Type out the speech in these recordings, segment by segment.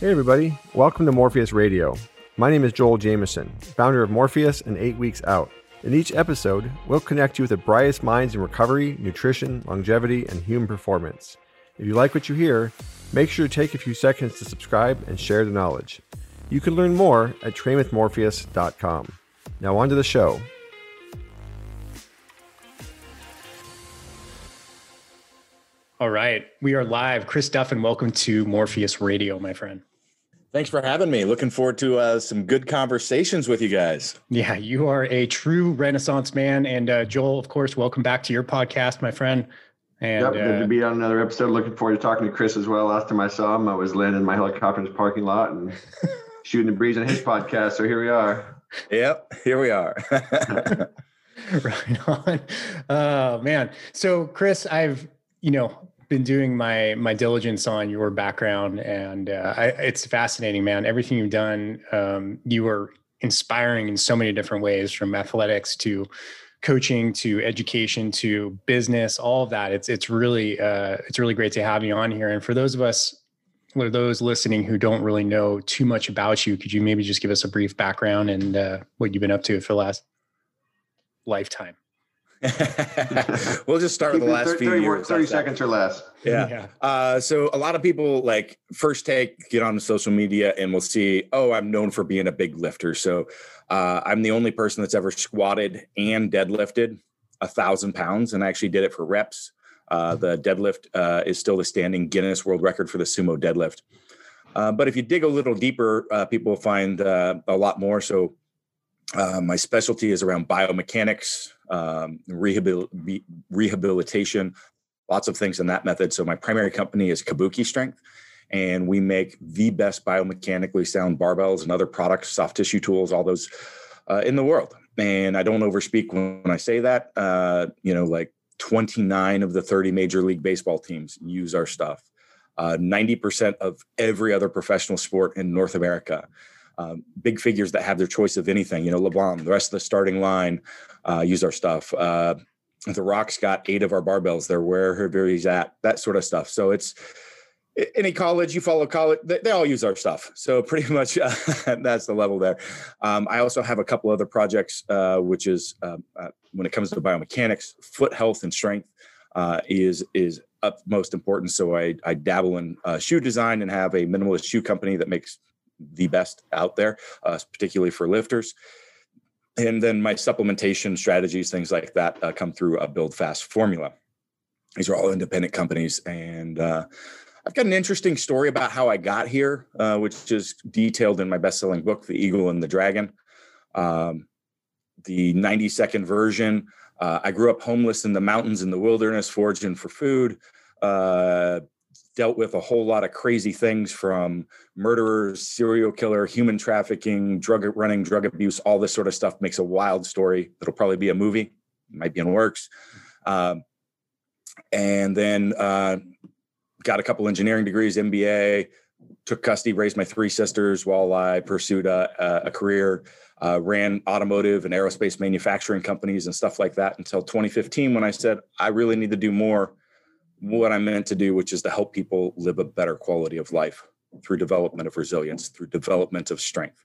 Hey, everybody. Welcome to Morpheus Radio. My name is Joel Jamieson, founder of Morpheus and Eight Weeks Out. In each episode, we'll connect you with the brightest minds in recovery, nutrition, longevity, and human performance. If you like what you hear, make sure to take a few seconds to subscribe and share the knowledge. You can learn more at trainwithmorpheus.com. Now, on to the show. All right. We are live. Chris Duffin, welcome to Morpheus Radio, my friend. Thanks for having me. Looking forward to uh, some good conversations with you guys. Yeah, you are a true Renaissance man. And uh, Joel, of course, welcome back to your podcast, my friend. And, yep, good uh, to be on another episode. Looking forward to talking to Chris as well. Last time I saw him, I was landing my helicopter in his parking lot and shooting the breeze on his podcast. So here we are. Yep, here we are. right on. Oh man. So Chris, I've you know been doing my my diligence on your background, and uh, I, it's fascinating, man. Everything you've done, um, you are inspiring in so many different ways, from athletics to coaching to education to business, all of that. It's it's really uh, it's really great to have you on here. And for those of us, or those listening who don't really know too much about you, could you maybe just give us a brief background and uh, what you've been up to for the last lifetime? we'll just start with the last 30, few 30, years. 30 seconds or less. Yeah. yeah. Uh, so a lot of people like first take, get on social media and we'll see, oh, I'm known for being a big lifter. So uh, I'm the only person that's ever squatted and deadlifted a thousand pounds. And I actually did it for reps. Uh, the deadlift uh, is still the standing Guinness World Record for the sumo deadlift. Uh, but if you dig a little deeper, uh, people find a lot more. So my specialty is around biomechanics, um, rehabil- rehabilitation, lots of things in that method. So my primary company is Kabuki Strength, and we make the best biomechanically sound barbells and other products, soft tissue tools, all those uh, in the world. And I don't overspeak when I say that. Uh, you know, like 29 of the 30 major league baseball teams use our stuff. Uh, 90% of every other professional sport in North America um, big figures that have their choice of anything. You know, LeBron, the rest of the starting line uh, use our stuff. Uh, the Rock's got eight of our barbells. They're wherever he's at, that sort of stuff. So it's any college you follow college, they, they all use our stuff. So pretty much uh, that's the level there. Um, I also have a couple other projects, uh, which is um, uh, when it comes to biomechanics, foot health and strength uh, is is most important. So I, I dabble in uh, shoe design and have a minimalist shoe company that makes the best out there, uh, particularly for lifters. And then my supplementation strategies, things like that, uh, come through a Buildfast formula. These are all independent companies, and uh, I've got an interesting story about how I got here, uh, which is detailed in my best-selling book, The Eagle and the Dragon. Um, the 90 second version. Uh, I grew up homeless in the mountains in the wilderness, foraging for food. Uh, dealt with a whole lot of crazy things from murderers, serial killer, human trafficking, drug running, drug abuse, all this sort of stuff makes a wild story. It'll probably be a movie, might be in works. Um, and then uh, got a couple engineering degrees, MBA, took custody, raised my three sisters while I pursued a, a career, uh, ran automotive and aerospace manufacturing companies and stuff like that until 2015 when I said, I really need to do more what I'm meant to do, which is to help people live a better quality of life through development of resilience, through development of strength.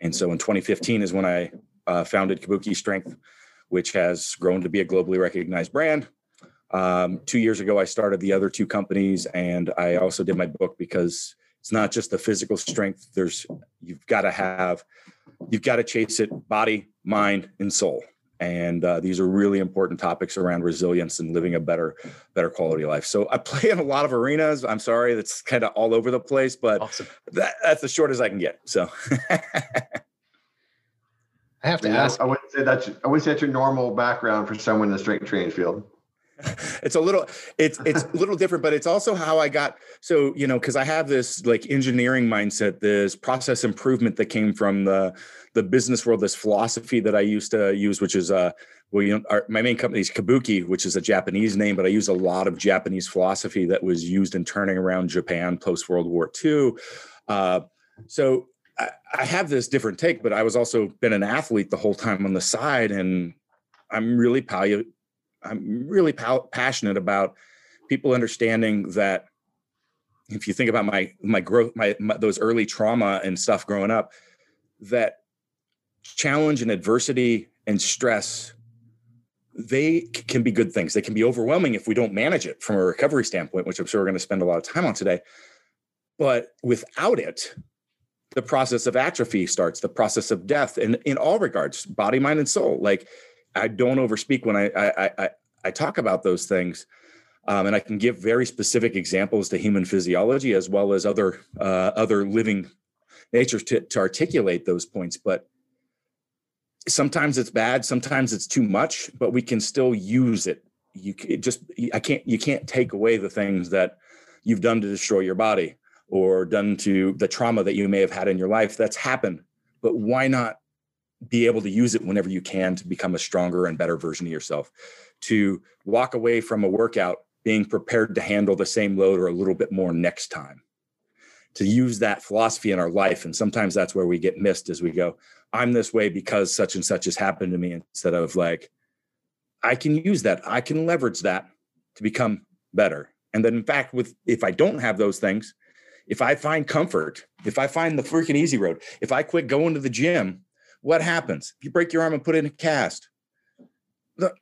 And so in 2015 is when I uh, founded Kabuki Strength, which has grown to be a globally recognized brand. Um, two years ago, I started the other two companies, and I also did my book because it's not just the physical strength. There's you've got to have, you've got to chase it, body, mind, and soul and uh, these are really important topics around resilience and living a better better quality life. So i play in a lot of arenas. I'm sorry that's kind of all over the place but awesome. that, that's as short as i can get so. I have to yeah, ask i wouldn't say that's i wouldn't say that's your normal background for someone in the strength training field it's a little it's it's a little different but it's also how i got so you know because i have this like engineering mindset this process improvement that came from the the business world this philosophy that i used to use which is uh well you know our, my main company is kabuki which is a japanese name but i use a lot of japanese philosophy that was used in turning around japan post world war ii uh, so I, I have this different take but i was also been an athlete the whole time on the side and i'm really I'm really pa- passionate about people understanding that if you think about my my growth, my, my those early trauma and stuff growing up, that challenge and adversity and stress they can be good things. They can be overwhelming if we don't manage it from a recovery standpoint, which I'm sure we're going to spend a lot of time on today. But without it, the process of atrophy starts, the process of death, and in all regards, body, mind, and soul. Like I don't overspeak when I I I, I talk about those things. Um, and I can give very specific examples to human physiology as well as other uh, other living natures to, to articulate those points. But sometimes it's bad, sometimes it's too much, but we can still use it. You it just I can't you can't take away the things that you've done to destroy your body or done to the trauma that you may have had in your life that's happened. But why not be able to use it whenever you can to become a stronger and better version of yourself? To walk away from a workout being prepared to handle the same load or a little bit more next time. To use that philosophy in our life and sometimes that's where we get missed as we go i'm this way because such and such has happened to me instead of like i can use that. I can leverage that to become better. And then in fact with if i don't have those things if i find comfort if i find the freaking easy road if i quit going to the gym what happens? If you break your arm and put in a cast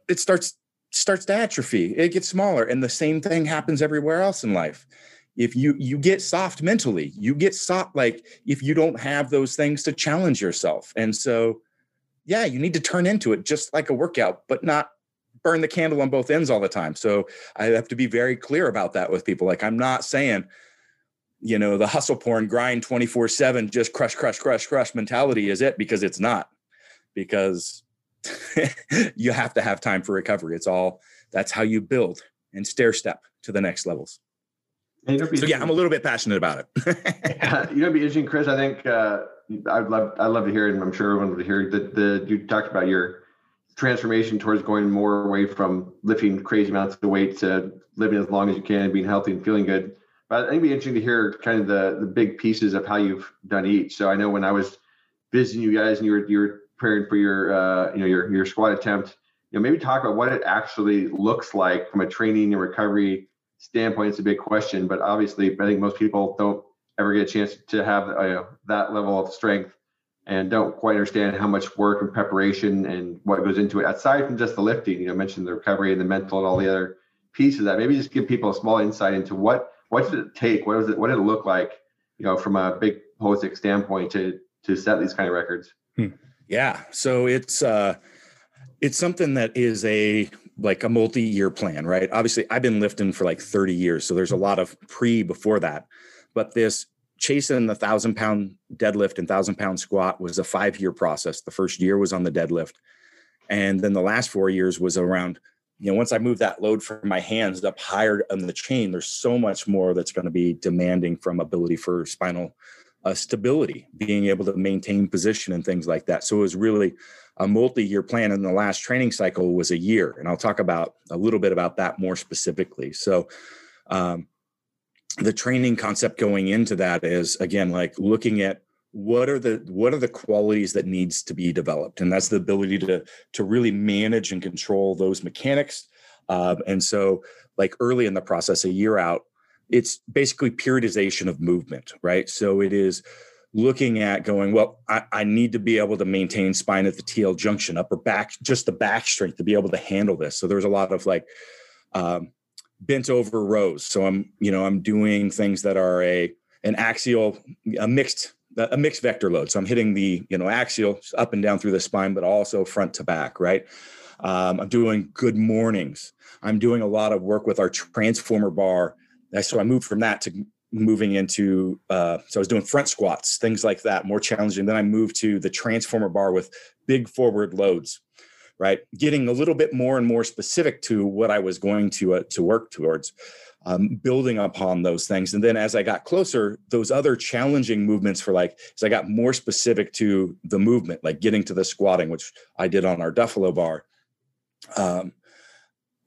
it starts starts to atrophy. It gets smaller and the same thing happens everywhere else in life. If you you get soft mentally you get soft like if you don't have those things to challenge yourself. And so yeah you need to turn into it just like a workout but not burn the candle on both ends all the time. So i have to be very clear about that with people. Like i'm not saying you know the hustle porn grind 24 7 just crush crush crush crush mentality is it because it's not because you have to have time for recovery it's all that's how you build and stair step to the next levels so yeah, I'm a little bit passionate about it. yeah, you know, be interesting, Chris. I think uh, I'd love I'd love to hear it, and I'm sure everyone would hear that the you talked about your transformation towards going more away from lifting crazy amounts of weight to living as long as you can, being healthy and feeling good. But I think it'd be interesting to hear kind of the the big pieces of how you've done each. So I know when I was visiting you guys and you were you were preparing for your uh, you know your your squat attempt, you know maybe talk about what it actually looks like from a training and recovery standpoint, it's a big question. But obviously, I think most people don't ever get a chance to have uh, that level of strength and don't quite understand how much work and preparation and what goes into it aside from just the lifting. You know, mentioned the recovery and the mental and all the other pieces of that. Maybe just give people a small insight into what what did it take? What was it? What did it look like? You know, from a big holistic standpoint to to set these kind of records. Hmm. Yeah. So it's uh it's something that is a like a multi-year plan, right? Obviously, I've been lifting for like 30 years, so there's a lot of pre before that. But this chasing the thousand pound deadlift and thousand pound squat was a five year process. The first year was on the deadlift, and then the last four years was around. You know, once I move that load from my hands up higher on the chain, there's so much more that's going to be demanding from ability for spinal uh, stability, being able to maintain position and things like that. So it was really a multi-year plan and the last training cycle was a year and i'll talk about a little bit about that more specifically so um, the training concept going into that is again like looking at what are the what are the qualities that needs to be developed and that's the ability to to really manage and control those mechanics um, and so like early in the process a year out it's basically periodization of movement right so it is looking at going, well, I, I, need to be able to maintain spine at the TL junction, upper back, just the back strength to be able to handle this. So there's a lot of like um, bent over rows. So I'm, you know, I'm doing things that are a an axial, a mixed, a mixed vector load. So I'm hitting the, you know, axial up and down through the spine, but also front to back, right? Um, I'm doing good mornings. I'm doing a lot of work with our transformer bar. So I moved from that to moving into uh, so I was doing front squats, things like that, more challenging. Then I moved to the transformer bar with big forward loads, right? Getting a little bit more and more specific to what I was going to uh, to work towards, um, building upon those things. And then as I got closer, those other challenging movements for like as I got more specific to the movement, like getting to the squatting, which I did on our Duffalo bar. Um,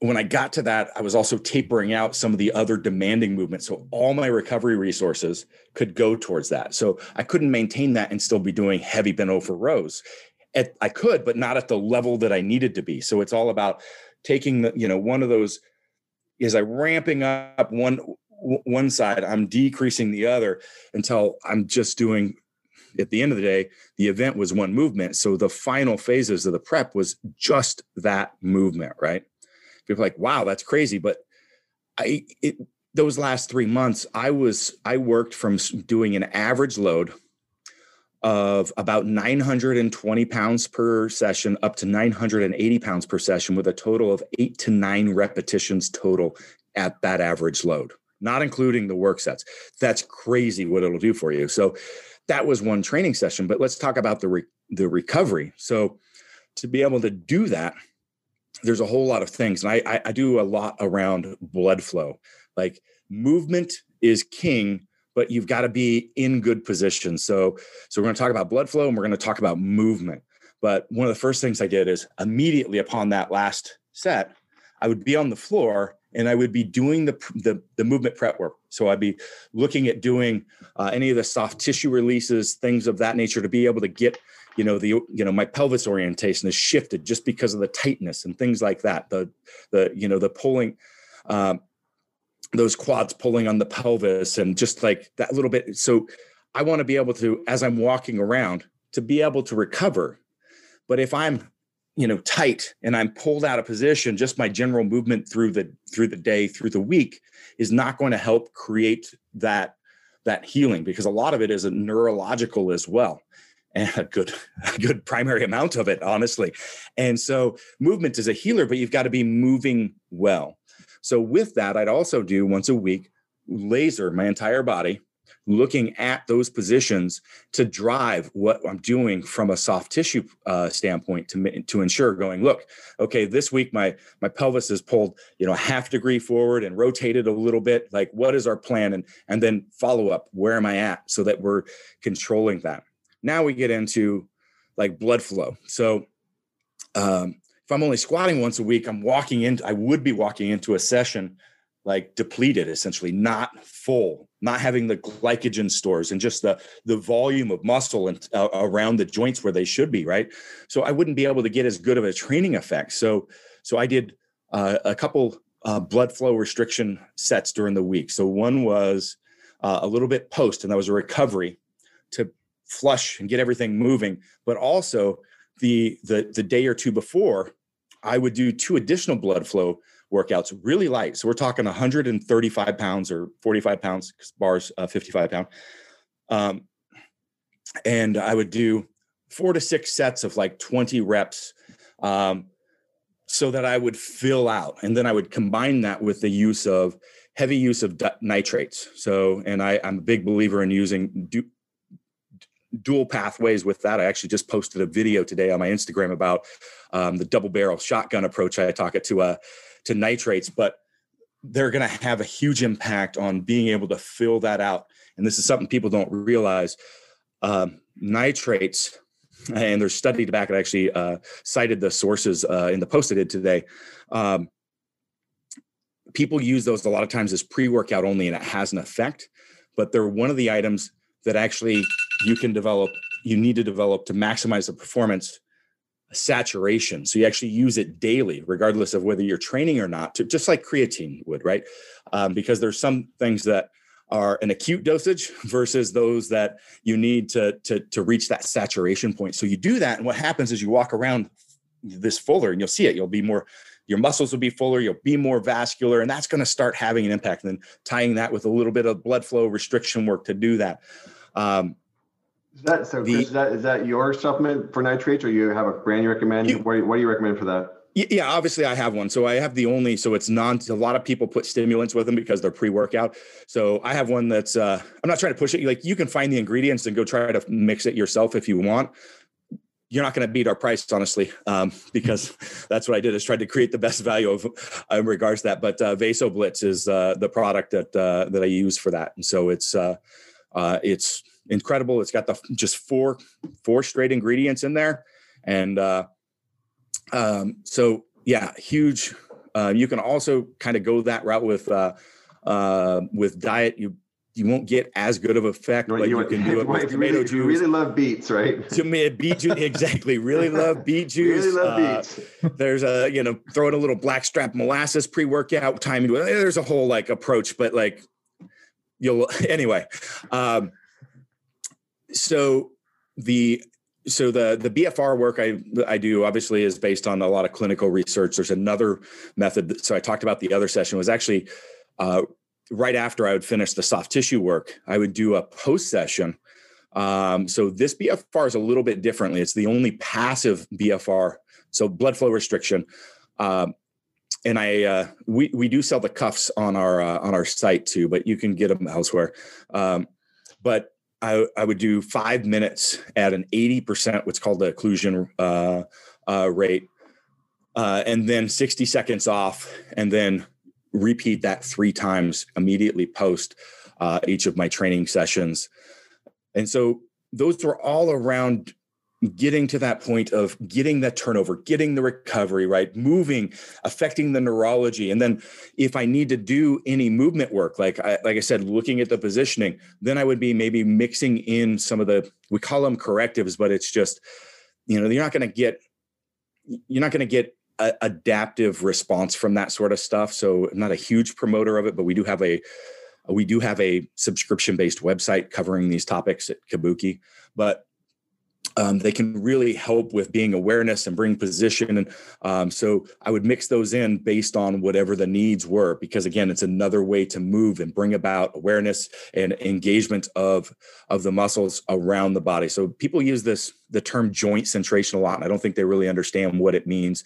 when I got to that, I was also tapering out some of the other demanding movements. So all my recovery resources could go towards that. So I couldn't maintain that and still be doing heavy bent over rows. At, I could, but not at the level that I needed to be. So it's all about taking the, you know, one of those is I ramping up one one side, I'm decreasing the other until I'm just doing. At the end of the day, the event was one movement. So the final phases of the prep was just that movement, right? People like, wow, that's crazy. But I, it, those last three months, I was, I worked from doing an average load of about 920 pounds per session up to 980 pounds per session with a total of eight to nine repetitions total at that average load, not including the work sets. That's crazy what it'll do for you. So that was one training session, but let's talk about the re- the recovery. So to be able to do that, there's a whole lot of things. And I, I, I do a lot around blood flow. Like movement is king but you've got to be in good position. So, so we're going to talk about blood flow and we're going to talk about movement. But one of the first things I did is immediately upon that last set, I would be on the floor and I would be doing the the, the movement prep work. So I'd be looking at doing uh, any of the soft tissue releases, things of that nature, to be able to get you know the you know my pelvis orientation is shifted just because of the tightness and things like that. The the you know the pulling. Um, those quads pulling on the pelvis and just like that little bit. So I want to be able to, as I'm walking around, to be able to recover. But if I'm, you know, tight and I'm pulled out of position, just my general movement through the through the day, through the week, is not going to help create that that healing because a lot of it is a neurological as well and a good a good primary amount of it honestly and so movement is a healer but you've got to be moving well so with that, I'd also do once a week laser my entire body looking at those positions to drive what I'm doing from a soft tissue uh, standpoint to to ensure going look okay this week my my pelvis is pulled you know half degree forward and rotated a little bit like what is our plan? And and then follow up where am I at? So that we're controlling that. Now we get into like blood flow. So um, if I'm only squatting once a week, I'm walking in, I would be walking into a session like depleted, essentially, not full, not having the glycogen stores and just the the volume of muscle and uh, around the joints where they should be, right? So I wouldn't be able to get as good of a training effect. So so I did uh, a couple uh, blood flow restriction sets during the week. So one was uh, a little bit post, and that was a recovery to flush and get everything moving, but also the the the day or two before, I would do two additional blood flow workouts, really light. So we're talking 135 pounds or 45 pounds because bars, uh, 55 pound. Um, and I would do four to six sets of like 20 reps um, so that I would fill out. And then I would combine that with the use of heavy use of nitrates. So, and I, I'm a big believer in using du- dual pathways with that. I actually just posted a video today on my Instagram about um, the double barrel shotgun approach. I talk it to uh, to nitrates, but they're going to have a huge impact on being able to fill that out. And this is something people don't realize. Um, nitrates, and there's study to back it. Actually, uh, cited the sources uh, in the post I did today. Um, people use those a lot of times as pre-workout only, and it has an effect. But they're one of the items that actually you can develop, you need to develop to maximize the performance saturation. So you actually use it daily, regardless of whether you're training or not, to, just like creatine would, right? Um, because there's some things that are an acute dosage versus those that you need to, to, to reach that saturation point. So you do that. And what happens is you walk around this fuller and you'll see it. You'll be more, your muscles will be fuller, you'll be more vascular, and that's going to start having an impact. And then tying that with a little bit of blood flow restriction work to do that. Um, is that so? The, Chris, is that is that your supplement for nitrates, or you have a brand you recommend? You, what, what do you recommend for that? Yeah, obviously I have one. So I have the only. So it's non. A lot of people put stimulants with them because they're pre-workout. So I have one that's. uh I'm not trying to push it. Like you can find the ingredients and go try to mix it yourself if you want. You're not going to beat our price, honestly, um, because that's what I did. Is tried to create the best value of uh, in regards to that. But uh, Vaso Blitz is uh, the product that uh, that I use for that, and so it's uh, uh, it's incredible. It's got the just four four straight ingredients in there, and uh, um, so yeah, huge. Uh, you can also kind of go that route with uh, uh, with diet. You you won't get as good of effect, but you, you can do it with tomato really, juice. Really love beets, right? To me, beet juice exactly. Really love beet juice. really love uh, beets. there's a you know throw in a little blackstrap molasses pre workout timing. There's a whole like approach, but like you'll anyway. Um, so the so the the BFR work I I do obviously is based on a lot of clinical research. There's another method. That, so I talked about the other session was actually uh, right after I would finish the soft tissue work. I would do a post session. Um, so this BFR is a little bit differently. It's the only passive BFR. So blood flow restriction. Um, and I uh, we we do sell the cuffs on our uh, on our site too, but you can get them elsewhere. Um, but I, I would do five minutes at an 80% what's called the occlusion uh, uh, rate, uh, and then 60 seconds off, and then repeat that three times immediately post uh, each of my training sessions. And so those were all around getting to that point of getting that turnover, getting the recovery, right? Moving, affecting the neurology. And then if I need to do any movement work, like I, like I said, looking at the positioning, then I would be maybe mixing in some of the, we call them correctives, but it's just, you know, you're not going to get, you're not going to get a, adaptive response from that sort of stuff. So I'm not a huge promoter of it, but we do have a, we do have a subscription based website covering these topics at Kabuki. But um, they can really help with being awareness and bring position. And um, so i would mix those in based on whatever the needs were because again it's another way to move and bring about awareness and engagement of of the muscles around the body. So people use this the term joint centration a lot and i don't think they really understand what it means.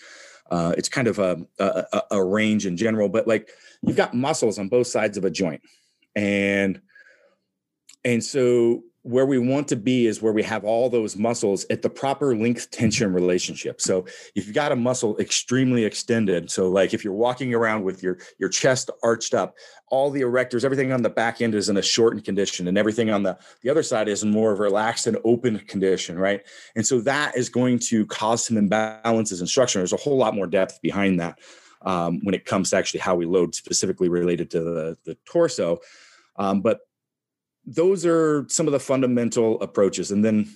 Uh, it's kind of a, a, a range in general but like you've got muscles on both sides of a joint. And and so where we want to be is where we have all those muscles at the proper length tension relationship. So if you've got a muscle extremely extended, so like if you're walking around with your your chest arched up, all the erectors, everything on the back end is in a shortened condition, and everything on the the other side is in more of a relaxed and open condition, right? And so that is going to cause some imbalances in structure. There's a whole lot more depth behind that um, when it comes to actually how we load, specifically related to the the torso. Um, but those are some of the fundamental approaches. And then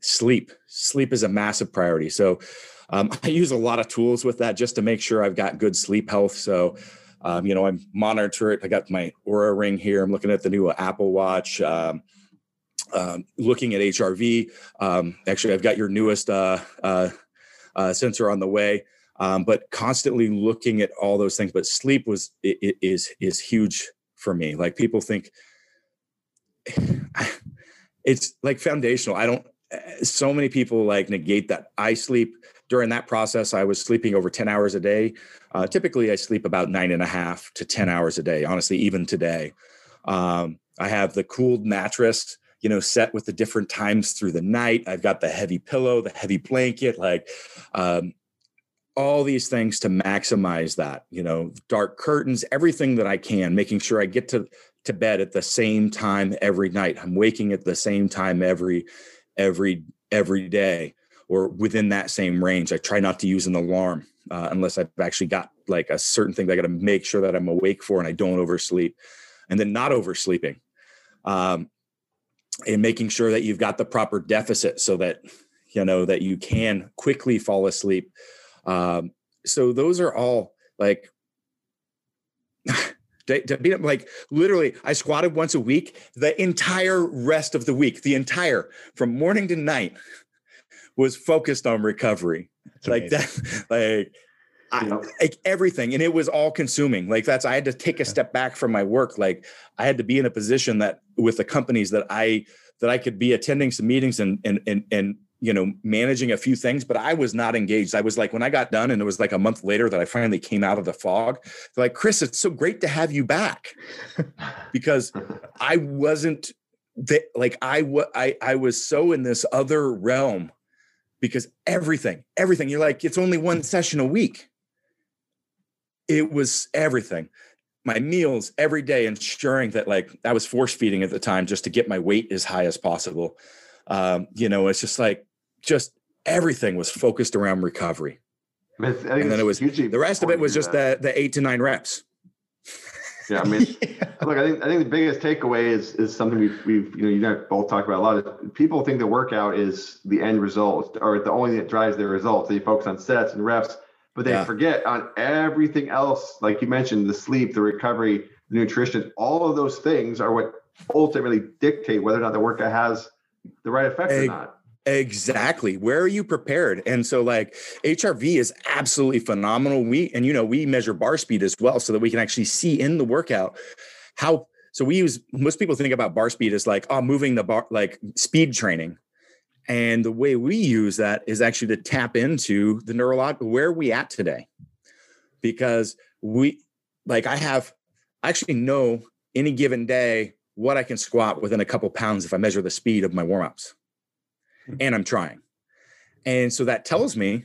sleep. Sleep is a massive priority. So um, I use a lot of tools with that just to make sure I've got good sleep health. So, um, you know, I monitor it. I got my Oura ring here. I'm looking at the new Apple Watch. Um, um, looking at HRV. Um, actually, I've got your newest uh, uh, uh, sensor on the way. Um, but constantly looking at all those things. But sleep was is is huge for me. Like people think it's like foundational. I don't, so many people like negate that. I sleep during that process. I was sleeping over 10 hours a day. Uh, typically, I sleep about nine and a half to 10 hours a day, honestly, even today. Um, I have the cooled mattress, you know, set with the different times through the night. I've got the heavy pillow, the heavy blanket, like, um, all these things to maximize that you know dark curtains everything that i can making sure i get to to bed at the same time every night. I'm waking at the same time every every every day or within that same range. I try not to use an alarm uh, unless I've actually got like a certain thing that I got to make sure that I'm awake for and I don't oversleep. And then not oversleeping. Um, and making sure that you've got the proper deficit so that you know that you can quickly fall asleep. Um, so those are all like to, to be like literally i squatted once a week the entire rest of the week the entire from morning to night was focused on recovery. That's like amazing. that like I, like everything and it was all consuming. Like that's i had to take a step back from my work. Like i had to be in a position that with the companies that i that i could be attending some meetings and and and, and you know, managing a few things, but I was not engaged. I was like, when I got done, and it was like a month later that I finally came out of the fog, like, Chris, it's so great to have you back because I wasn't that like I, I, I was so in this other realm because everything, everything, you're like, it's only one session a week. It was everything. My meals every day, ensuring that like I was force feeding at the time just to get my weight as high as possible. Um, you know, it's just like just everything was focused around recovery. and then it was the rest of it was just the the eight to nine reps. Yeah, I mean, yeah. look, I think I think the biggest takeaway is is something we've we've you know you and both talked about a lot. Of, people think the workout is the end result or the only thing that drives their results. They focus on sets and reps, but they yeah. forget on everything else. Like you mentioned, the sleep, the recovery, the nutrition, all of those things are what ultimately dictate whether or not the workout has the right effect or not. Exactly. Where are you prepared? And so like HRV is absolutely phenomenal. We and you know, we measure bar speed as well so that we can actually see in the workout how so we use most people think about bar speed as like oh moving the bar like speed training. And the way we use that is actually to tap into the neurological where are we at today? Because we like I have I actually know any given day what I can squat within a couple pounds if I measure the speed of my warm-ups and I'm trying. And so that tells me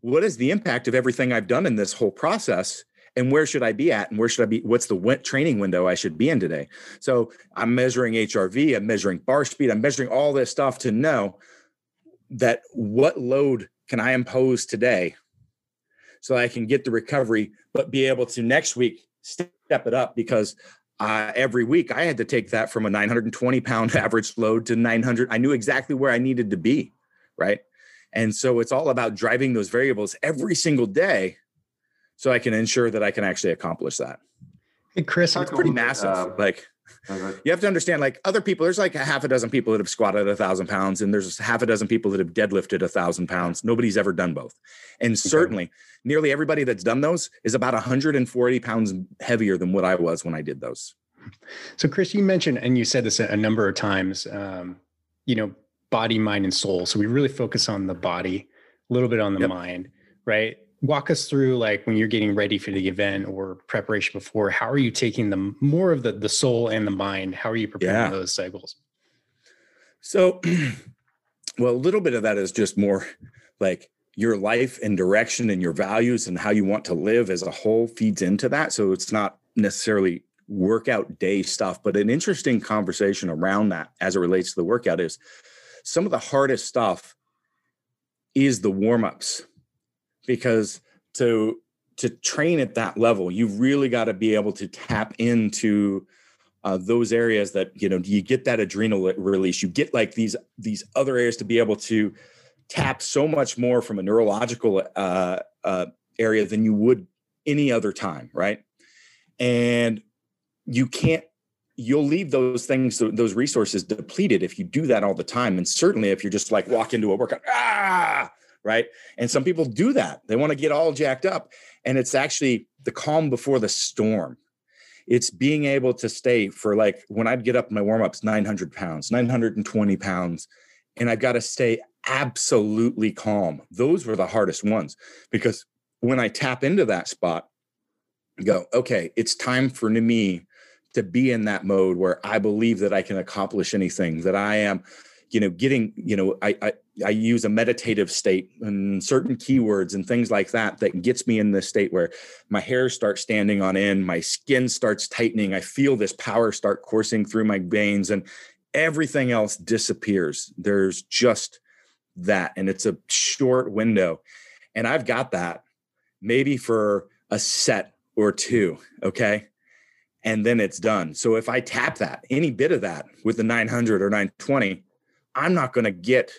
what is the impact of everything I've done in this whole process and where should I be at and where should I be what's the training window I should be in today. So I'm measuring HRV, I'm measuring bar speed, I'm measuring all this stuff to know that what load can I impose today so I can get the recovery but be able to next week step it up because uh, every week I had to take that from a 920 pound average load to 900. I knew exactly where I needed to be. Right. And so it's all about driving those variables every single day so I can ensure that I can actually accomplish that. Hey, Chris, it's pretty massive. Uh, like, you have to understand, like other people, there's like a half a dozen people that have squatted a thousand pounds, and there's half a dozen people that have deadlifted a thousand pounds. Nobody's ever done both. And certainly, okay. nearly everybody that's done those is about 140 pounds heavier than what I was when I did those. So, Chris, you mentioned, and you said this a number of times, um, you know, body, mind, and soul. So we really focus on the body, a little bit on the yep. mind, right? Walk us through like when you're getting ready for the event or preparation before how are you taking the more of the the soul and the mind? How are you preparing yeah. those cycles? So well a little bit of that is just more like your life and direction and your values and how you want to live as a whole feeds into that. So it's not necessarily workout day stuff but an interesting conversation around that as it relates to the workout is some of the hardest stuff is the warm-ups because to to train at that level, you've really got to be able to tap into uh, those areas that you know you get that adrenal release. You get like these these other areas to be able to tap so much more from a neurological uh, uh, area than you would any other time, right? And you can't you'll leave those things those resources depleted if you do that all the time and certainly if you're just like walk into a workout ah right? And some people do that. They want to get all jacked up. And it's actually the calm before the storm. It's being able to stay for like when I'd get up my warm ups, 900 pounds, 920 pounds, and I've got to stay absolutely calm. Those were the hardest ones because when I tap into that spot, go, okay, it's time for me to be in that mode where I believe that I can accomplish anything, that I am you know getting you know I, I i use a meditative state and certain keywords and things like that that gets me in this state where my hair starts standing on end my skin starts tightening i feel this power start coursing through my veins and everything else disappears. There's just that and it's a short window. And i've got that maybe for a set or two okay? And then it's done. So if i tap that any bit of that with the 900 or 920 I'm not going to get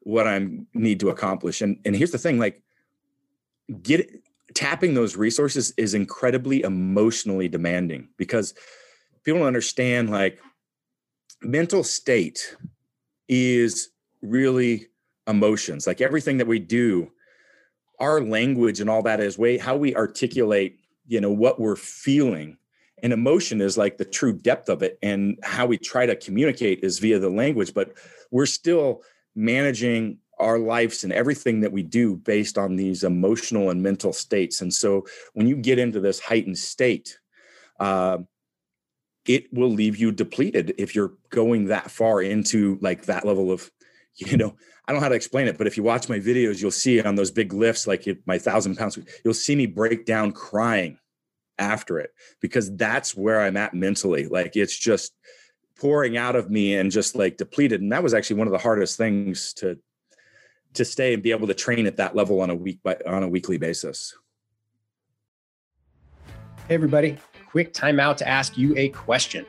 what I need to accomplish. And and here's the thing, like get tapping those resources is incredibly emotionally demanding because people don't understand like mental state is really emotions. Like everything that we do, our language and all that is way how we articulate, you know, what we're feeling and emotion is like the true depth of it and how we try to communicate is via the language but we're still managing our lives and everything that we do based on these emotional and mental states and so when you get into this heightened state uh, it will leave you depleted if you're going that far into like that level of you know i don't know how to explain it but if you watch my videos you'll see on those big lifts like my thousand pounds you'll see me break down crying after it because that's where I'm at mentally. Like it's just pouring out of me and just like depleted. And that was actually one of the hardest things to to stay and be able to train at that level on a week by on a weekly basis. Hey everybody, quick timeout to ask you a question.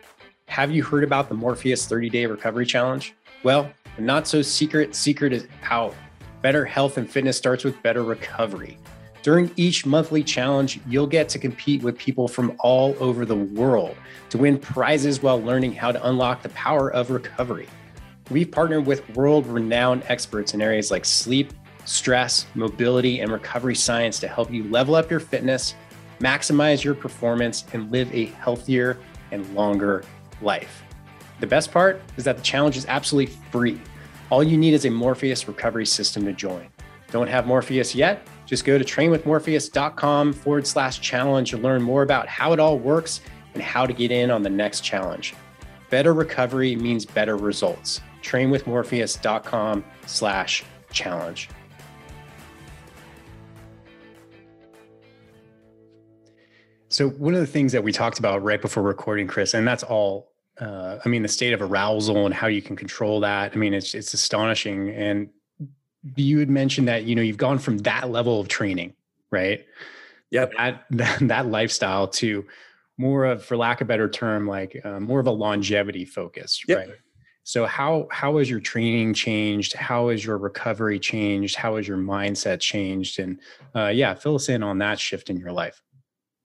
Have you heard about the Morpheus 30-day recovery challenge? Well, the not so secret secret is out. Better health and fitness starts with better recovery. During each monthly challenge, you'll get to compete with people from all over the world to win prizes while learning how to unlock the power of recovery. We've partnered with world renowned experts in areas like sleep, stress, mobility, and recovery science to help you level up your fitness, maximize your performance, and live a healthier and longer life. The best part is that the challenge is absolutely free. All you need is a Morpheus recovery system to join. Don't have Morpheus yet? Just go to trainwithmorpheus.com forward slash challenge and learn more about how it all works and how to get in on the next challenge. Better recovery means better results. Trainwithmorpheus.com slash challenge. So one of the things that we talked about right before recording, Chris, and that's all. Uh, I mean, the state of arousal and how you can control that. I mean, it's it's astonishing. And you had mentioned that you know you've gone from that level of training, right? Yeah, That that, that lifestyle to more of, for lack of a better term, like uh, more of a longevity focus, Yep. right? So how how has your training changed? How has your recovery changed? How has your mindset changed? And uh, yeah, fill us in on that shift in your life.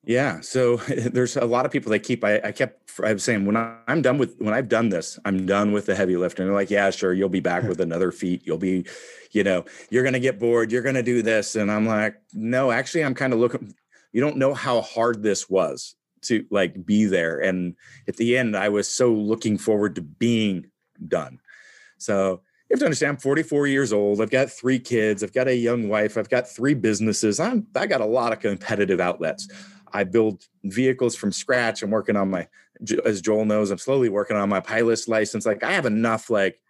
Yeah. So there's a lot of people that keep, I, I kept, I was saying, when I, I'm done with, when I've done this, I'm done with the heavy lifting. They're like, yeah, sure. You'll be back with another feat. You'll be, you know, you're going to get bored. You're going to do this. And I'm like, no, actually, I'm kind of looking, you don't know how hard this was to like be there. And at the end, I was so looking forward to being done. So you have to understand, I'm 44 years old. I've got three kids. I've got a young wife. I've got three businesses. I'm, I got a lot of competitive outlets. I build vehicles from scratch. I'm working on my, as Joel knows, I'm slowly working on my pilot's license. Like I have enough, like,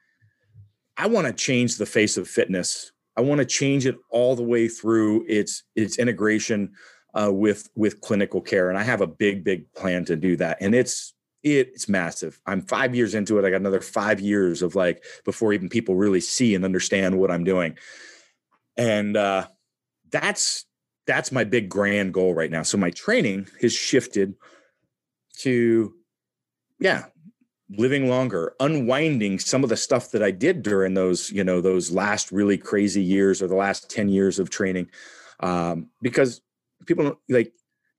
I want to change the face of fitness. I want to change it all the way through its its integration uh, with with clinical care, and I have a big big plan to do that. And it's it's massive. I'm five years into it. I got another five years of like before even people really see and understand what I'm doing, and uh, that's that's my big grand goal right now. So my training has shifted to, yeah, living longer, unwinding some of the stuff that I did during those, you know, those last really crazy years or the last 10 years of training. Um, because people like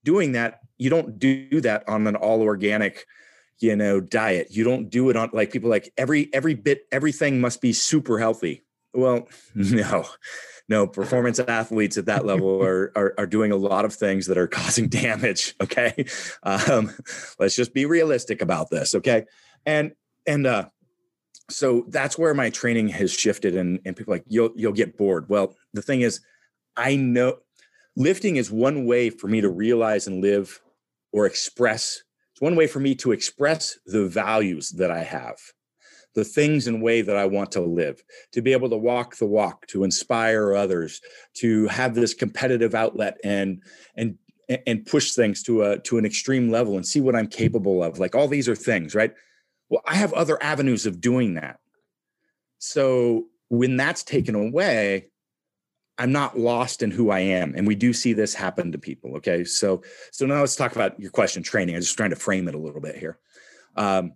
doing that. You don't do that on an all organic, you know, diet. You don't do it on like people like every, every bit, everything must be super healthy. Well, no, no performance athletes at that level are, are, are doing a lot of things that are causing damage okay? Um, let's just be realistic about this okay? And and uh so that's where my training has shifted and and people like you'll you'll get bored. Well the thing is i know lifting is one way for me to realize and live or express it's one way for me to express the values that i have the things and way that I want to live, to be able to walk the walk, to inspire others, to have this competitive outlet and and and push things to a to an extreme level and see what I'm capable of. Like all these are things, right? Well, I have other avenues of doing that. So when that's taken away, I'm not lost in who I am. And we do see this happen to people. Okay. So so now let's talk about your question, training. I'm just trying to frame it a little bit here. Um,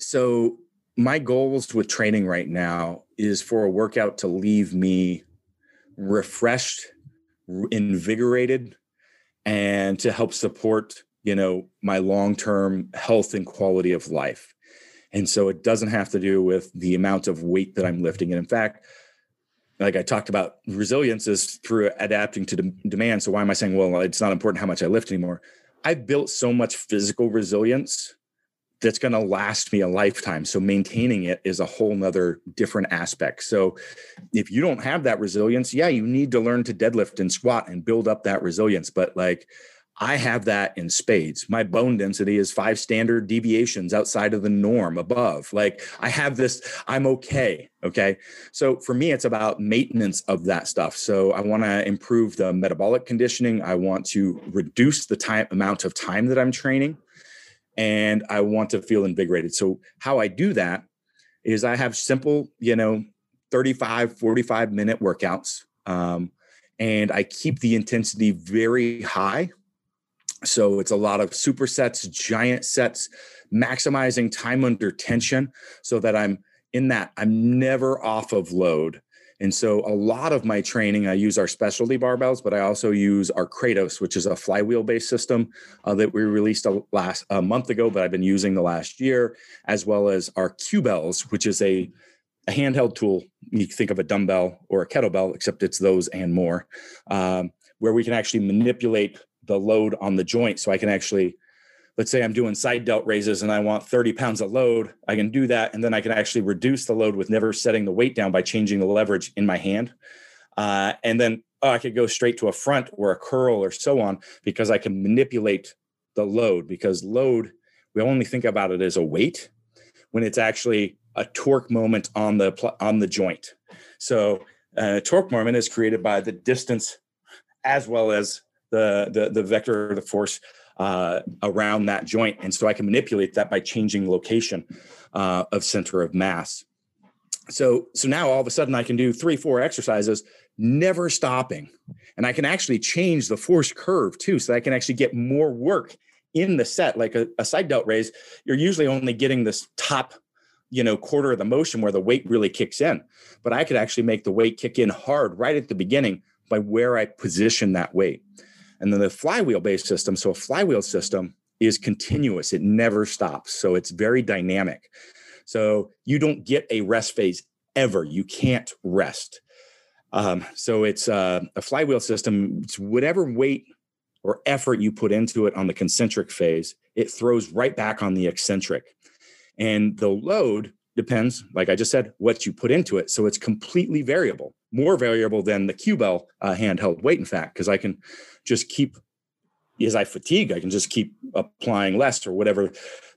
so my goals with training right now is for a workout to leave me refreshed invigorated and to help support you know my long-term health and quality of life. And so it doesn't have to do with the amount of weight that i'm lifting. And in fact like i talked about resilience is through adapting to de- demand. So why am i saying well it's not important how much i lift anymore? I've built so much physical resilience that's going to last me a lifetime. So maintaining it is a whole nother different aspect. So if you don't have that resilience, yeah, you need to learn to deadlift and squat and build up that resilience. But like I have that in spades. My bone density is five standard deviations outside of the norm above. Like I have this, I'm okay. Okay. So for me, it's about maintenance of that stuff. So I want to improve the metabolic conditioning. I want to reduce the time amount of time that I'm training and I want to feel invigorated. So how I do that is I have simple, you know, 35, 45 minute workouts. Um, and I keep the intensity very high. So it's a lot of supersets, giant sets, maximizing time under tension so that I'm in that, I'm never off of load. And so a lot of my training, I use our specialty barbells, but I also use our Kratos, which is a flywheel based system uh, that we released a last a month ago, but I've been using the last year, as well as our Q-bells, which is a, a handheld tool. You think of a dumbbell or a kettlebell, except it's those and more, um, where we can actually manipulate the load on the joint. So I can actually let's say I'm doing side delt raises and I want 30 pounds of load, I can do that. And then I can actually reduce the load with never setting the weight down by changing the leverage in my hand. Uh, and then oh, I could go straight to a front or a curl or so on because I can manipulate the load because load, we only think about it as a weight when it's actually a torque moment on the on the joint. So uh, torque moment is created by the distance as well as the the, the vector of the force uh, around that joint. And so I can manipulate that by changing location uh, of center of mass. So, so now all of a sudden I can do three, four exercises, never stopping. And I can actually change the force curve too. So I can actually get more work in the set. Like a, a side delt raise, you're usually only getting this top you know quarter of the motion where the weight really kicks in but i could actually make the weight kick in hard right at the beginning by where i position that weight and then the flywheel based system, so a flywheel system is continuous, it never stops. So it's very dynamic. So you don't get a rest phase ever. You can't rest. Um, so it's uh, a flywheel system. It's whatever weight or effort you put into it on the concentric phase, it throws right back on the eccentric. And the load depends, like I just said, what you put into it. So it's completely variable, more variable than the Q-bell uh, handheld weight, in fact, because I can just keep as I fatigue, I can just keep applying less or whatever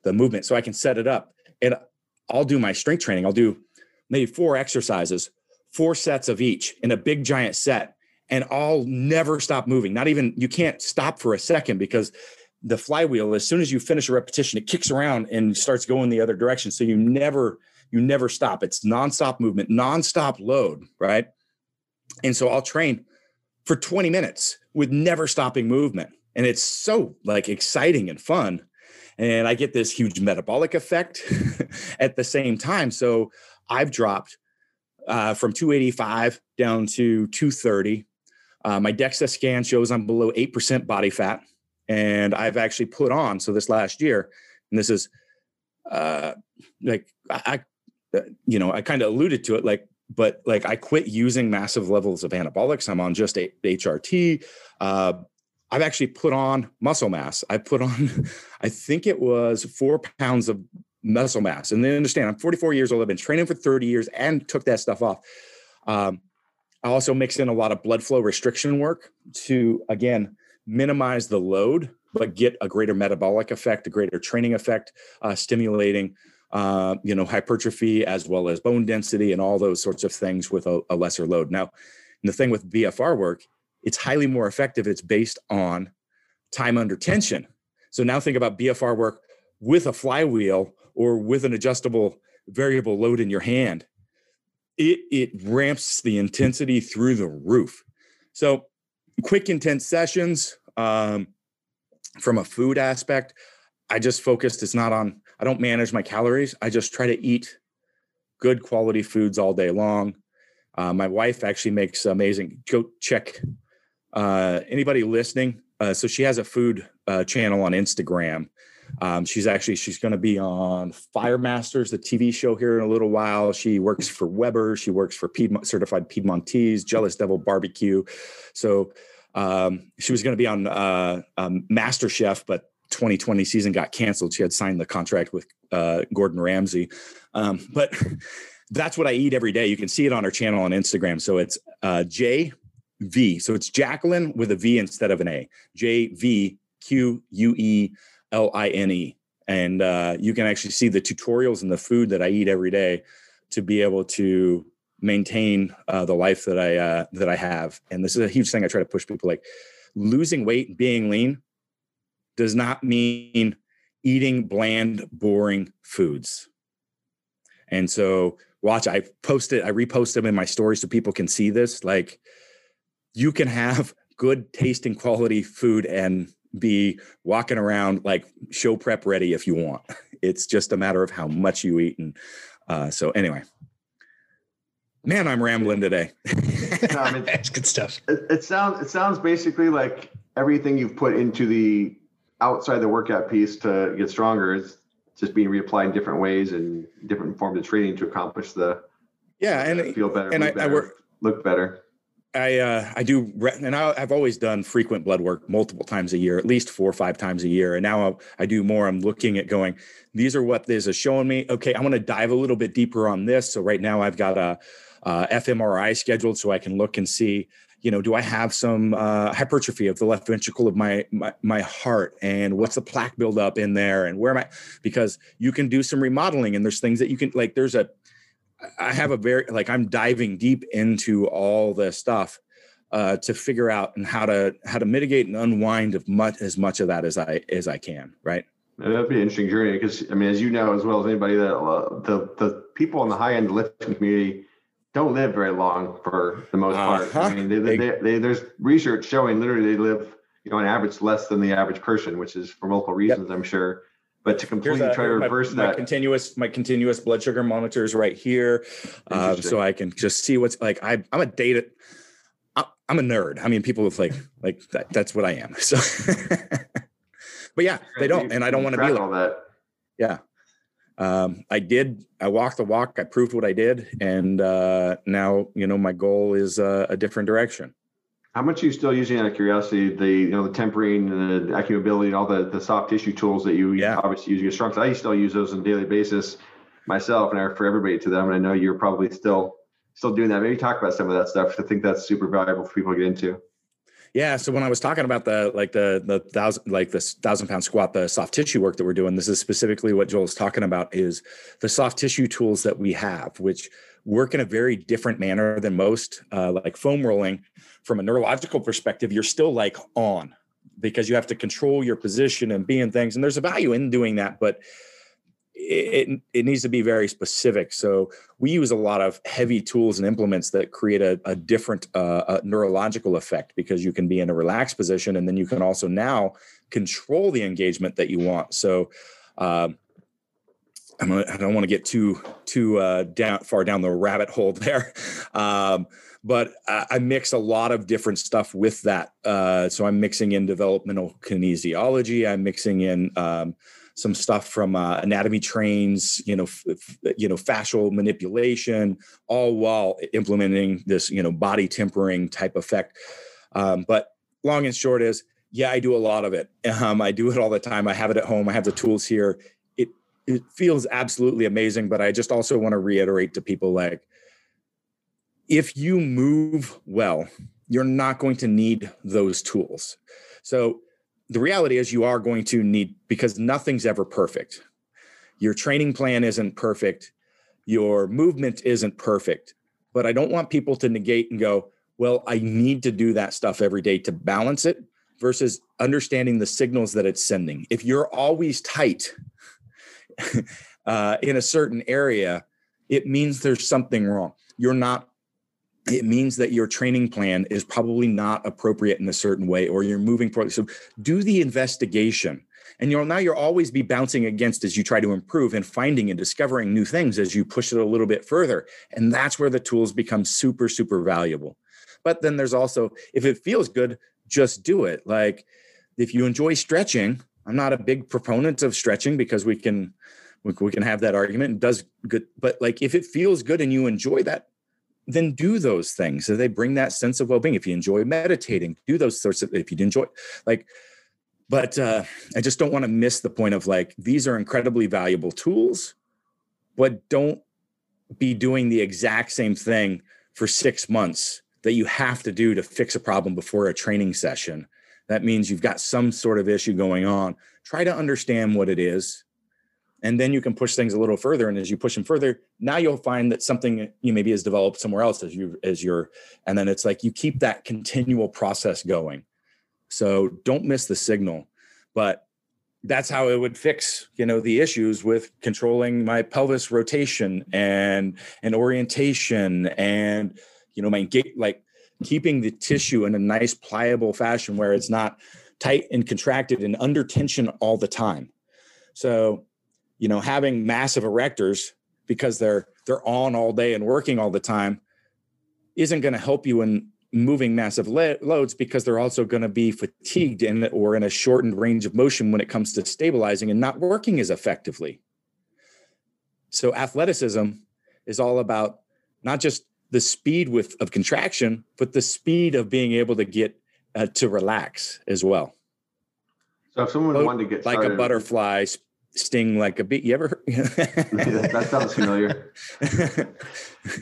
the movement. So I can set it up. And I'll do my strength training. I'll do maybe four exercises, four sets of each in a big giant set. And I'll never stop moving. Not even you can't stop for a second because the flywheel, as soon as you finish a repetition, it kicks around and starts going the other direction. So you never, you never stop. It's nonstop movement, nonstop load, right? And so I'll train for 20 minutes with never stopping movement. And it's so like exciting and fun. And I get this huge metabolic effect at the same time. So I've dropped uh, from 285 down to 230. Uh, my DEXA scan shows I'm below 8% body fat. And I've actually put on, so this last year, and this is uh, like, I, uh, you know, I kind of alluded to it, like but like I quit using massive levels of anabolics. I'm on just a, HRT. Uh, I've actually put on muscle mass. I put on, I think it was four pounds of muscle mass. And then understand, I'm 44 years old. I've been training for 30 years and took that stuff off. Um, I also mix in a lot of blood flow restriction work to again minimize the load, but get a greater metabolic effect, a greater training effect, uh, stimulating uh, you know, hypertrophy as well as bone density and all those sorts of things with a, a lesser load. Now, the thing with BFR work, it's highly more effective. It's based on time under tension. So now think about BFR work with a flywheel or with an adjustable variable load in your hand. It, it ramps the intensity through the roof. So quick, intense sessions um, from a food aspect. I just focused, it's not on I don't manage my calories. I just try to eat good quality foods all day long. Uh, my wife actually makes amazing. Go check uh, anybody listening. Uh, so she has a food uh, channel on Instagram. Um, she's actually she's going to be on Fire Masters, the TV show here in a little while. She works for Weber. She works for Piedmont, certified Piedmontese, Jealous Devil Barbecue. So um, she was going to be on uh, um, Master Chef, but 2020 season got canceled. She had signed the contract with uh, Gordon Ramsay. Um, but that's what I eat every day. You can see it on our channel on Instagram. So it's uh, JV. So it's Jacqueline with a V instead of an A. J V Q U E L I N E. And uh, you can actually see the tutorials and the food that I eat every day to be able to maintain uh, the life that I uh, that I have. And this is a huge thing I try to push people like losing weight, being lean does not mean eating bland, boring foods. And so, watch, I posted, I repost them in my story so people can see this. Like, you can have good tasting quality food and be walking around like show prep ready if you want. It's just a matter of how much you eat. And uh, so, anyway, Man, I'm rambling today. no, I mean, That's good stuff. It, it sounds it sounds basically like everything you've put into the outside the workout piece to get stronger is just being reapplied in different ways and different forms of training to accomplish the yeah and feel better and I, better, I work look better I uh, I do, and I, have always done frequent blood work multiple times a year, at least four or five times a year. And now I do more. I'm looking at going. These are what this is showing me. Okay, I want to dive a little bit deeper on this. So right now I've got a, a fMRI scheduled, so I can look and see. You know, do I have some uh, hypertrophy of the left ventricle of my, my my heart, and what's the plaque buildup in there, and where am I? Because you can do some remodeling, and there's things that you can like. There's a I have a very like I'm diving deep into all this stuff uh, to figure out and how to how to mitigate and unwind of much as much of that as I as I can. Right. That'd be an interesting journey because I mean, as you know as well as anybody, that uh, the the people on the high end lifting community don't live very long for the most part. Uh-huh. I mean, they, they, they, they, there's research showing literally they live, you know, on average less than the average person, which is for multiple reasons, yep. I'm sure. But to completely a, try to reverse my, that, my continuous my continuous blood sugar monitor is right here, uh, so I can just see what's like. I, I'm a data. I'm a nerd. I mean, people with like like that, that's what I am. So, but yeah, they don't, and I don't want to be like all that. Yeah, um, I did. I walked the walk. I proved what I did, and uh, now you know my goal is uh, a different direction. How much are you still using out of curiosity the you know the tempering and the AccuMobility and all the the soft tissue tools that you yeah. obviously use your? So I still use those on a daily basis myself, and I refer everybody to them. And I know you're probably still still doing that. Maybe talk about some of that stuff. I think that's super valuable for people to get into. Yeah. So when I was talking about the like the the thousand like this thousand pound squat, the soft tissue work that we're doing, this is specifically what Joel is talking about is the soft tissue tools that we have, which work in a very different manner than most. Uh, like foam rolling, from a neurological perspective, you're still like on because you have to control your position and be in things, and there's a value in doing that, but it, it needs to be very specific. So we use a lot of heavy tools and implements that create a, a different uh, a neurological effect because you can be in a relaxed position and then you can also now control the engagement that you want. So um, I'm gonna, I don't want to get too too uh, down far down the rabbit hole there, um, but I, mix a lot of different stuff with that. Uh, so I'm mixing in developmental kinesiology. I'm mixing in um, some stuff from uh, anatomy trains, you know, f- you know, fascial manipulation, all while implementing this, you know, body tempering type effect. Um, but long and short is, yeah, I do a lot of it. Um, I do it all the time. I have it at home. I have the tools here. It it feels absolutely amazing. But I just also want to reiterate to people like, if you move well, you're not going to need those tools. So the reality is you are going to need because nothing's ever perfect. Your training plan isn't perfect. Your movement isn't perfect. But I don't want people to negate and go, well, I need to do that stuff every day to balance it versus understanding the signals that it's sending. If you're always tight uh, in a certain area, it means there's something wrong. You're not it means that your training plan is probably not appropriate in a certain way or you're moving forward. So do the investigation. And you'll now you'll always be bouncing against as you try to improve and finding and discovering new things as you push it a little bit further. And that's where the tools become super super valuable. But then there's also if it feels good just do it. Like if you enjoy stretching i'm not a big proponent of stretching because we can we, can have that argument it does good but like if it feels good and you enjoy that then do those things. So they bring that sense of well-being. If you enjoy meditating, do those sorts of if you enjoy like but uh, I just don't want to miss the point of like these are incredibly valuable tools, but don't be doing the exact same thing for six months that you have to do to fix a problem before a training session. That means you've got some sort of issue going on. Try to understand what it is and then you can push things a little further and as you push them further now you'll find that something you maybe has developed somewhere else as you as you're and then it's like you keep that continual process going. So don't miss the signal but that's how it would fix you know the issues with controlling my pelvis rotation and and orientation and you know my gait like keeping the tissue in a nice pliable fashion where it's not tight and contracted and under tension all the time. So you know having massive erectors because they're they're on all day and working all the time isn't going to help you in moving massive le- loads because they're also going to be fatigued in or in a shortened range of motion when it comes to stabilizing and not working as effectively. So athleticism is all about not just the speed with of contraction, but the speed of being able to get uh, to relax as well. So if someone wanted to get like started, a butterfly sting like a bee, you ever? that sounds familiar.